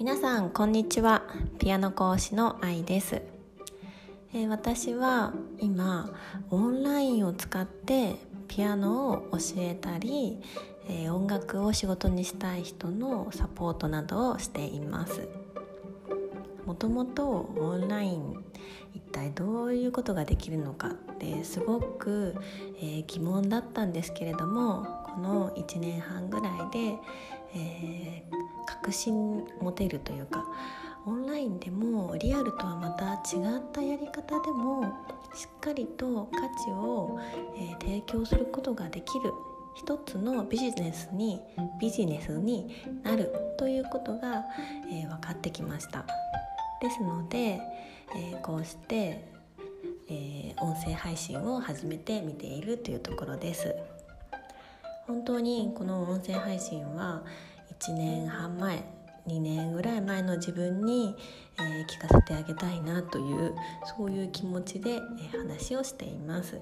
皆さんこんにちは。ピアノ講師の愛です、えー、私は今オンラインを使ってピアノを教えたり、えー、音楽を仕事にしたい人のサポートなどをしています。もともとオンライン一体どういうことができるのかってすごく、えー、疑問だったんですけれどもこの1年半ぐらいで、えー、確信持てるというかオンラインでもリアルとはまた違ったやり方でもしっかりと価値を、えー、提供することができる一つのビジネスにビジネスになるということが、えー、分かってきました。ですので、えー、こうして、え、音声配信を始めてみているというところです。本当にこの音声配信は1年半前2年ぐらい前の自分に、えー、聞かせてあげたいなというそういう気持ちで、えー、話をしています。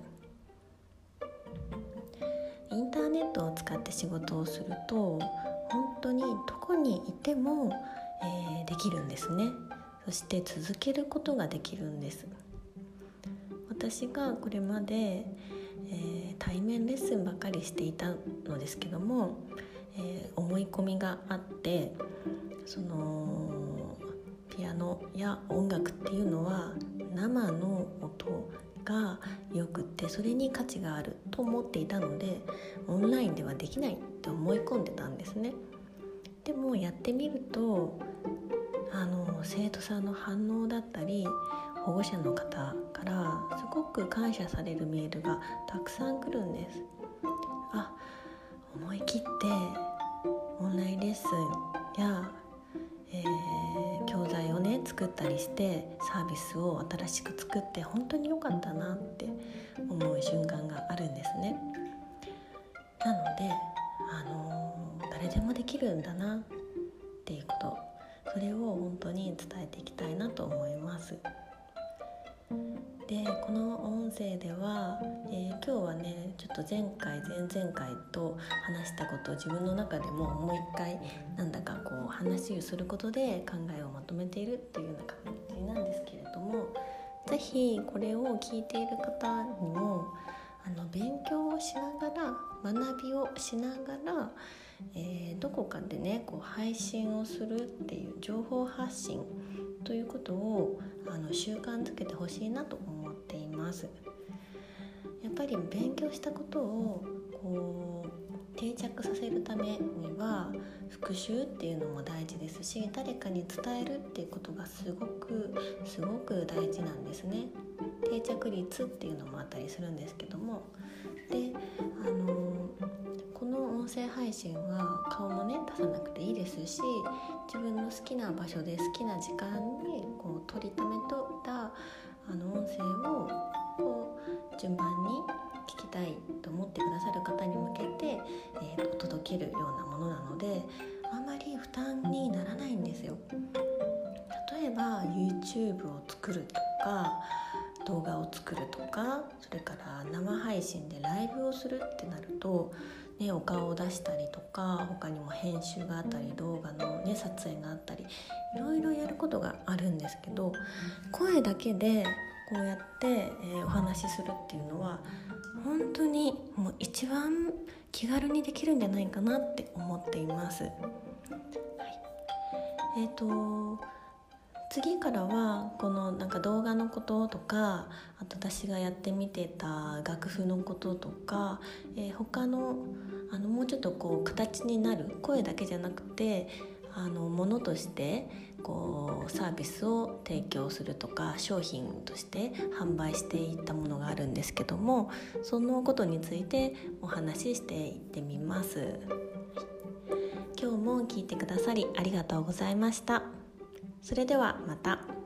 インターネットを使って仕事をすると本当にどこにいても、えー、できるんですね。そして続けることができるんです。私がこれまで、え、対面レッスンばかりしていたのですけどもえー、思い込みがあってそのピアノや音楽っていうのは生の音がよくってそれに価値があると思っていたのでオンラインではできないって思い込んでたんですね。でもやってみるとあの生徒さんの反応だったり保護者の方からすごく感謝されるメールがたくさん来るんです。あ思い切ってオンラインレッスンや、えー、教材をね作ったりしてサービスを新しく作って本当に良かったなって思う瞬間があるんですね。なので、あのー、誰でもできるんだなっていうことそれを本当に伝えていきたいなと思います。でこの音声では、えー、今日はねちょっと前回前々回と話したことを自分の中でももう一回なんだかこう話をすることで考えをまとめているっていうような感じなんですけれども是非これを聞いている方にもあの勉強をしながら学びをしながら、えー、どこかでねこう配信をするっていう情報発信ということをあの習慣づけてほしいなと思っています。やっぱり勉強したことをこう定着させるためには復習っていうのも大事ですし誰かに伝えるっていうことがすごくすごく大事なんですね。定着率っていうのもあったりするんですけども。であのこの音声配信は顔もね出さなくていいですし自分の好きな場所で好きな時間にこう取り留めとったあの音声をこう順番に聞きたいと思ってくださる方に向けて、えー、届けるようなものなのであまり負担にならないんですよ。例えば YouTube を作るとか動画を作るとかそれから生配信でライブをするってなると、ね、お顔を出したりとか他にも編集があったり動画の、ね、撮影があったりいろいろやることがあるんですけど声だけでこうやって、えー、お話しするっていうのは本当にもう一番気軽にできるんじゃないかなって思っています。はい、えーと次からはこのなんか動画のこととかあと私がやってみてた楽譜のこととか、えー、他のあのもうちょっとこう形になる声だけじゃなくてあのものとしてこうサービスを提供するとか商品として販売していったものがあるんですけどもそのことについてお話ししていってみます。今日も聞いてくださりありがとうございました。それではまた。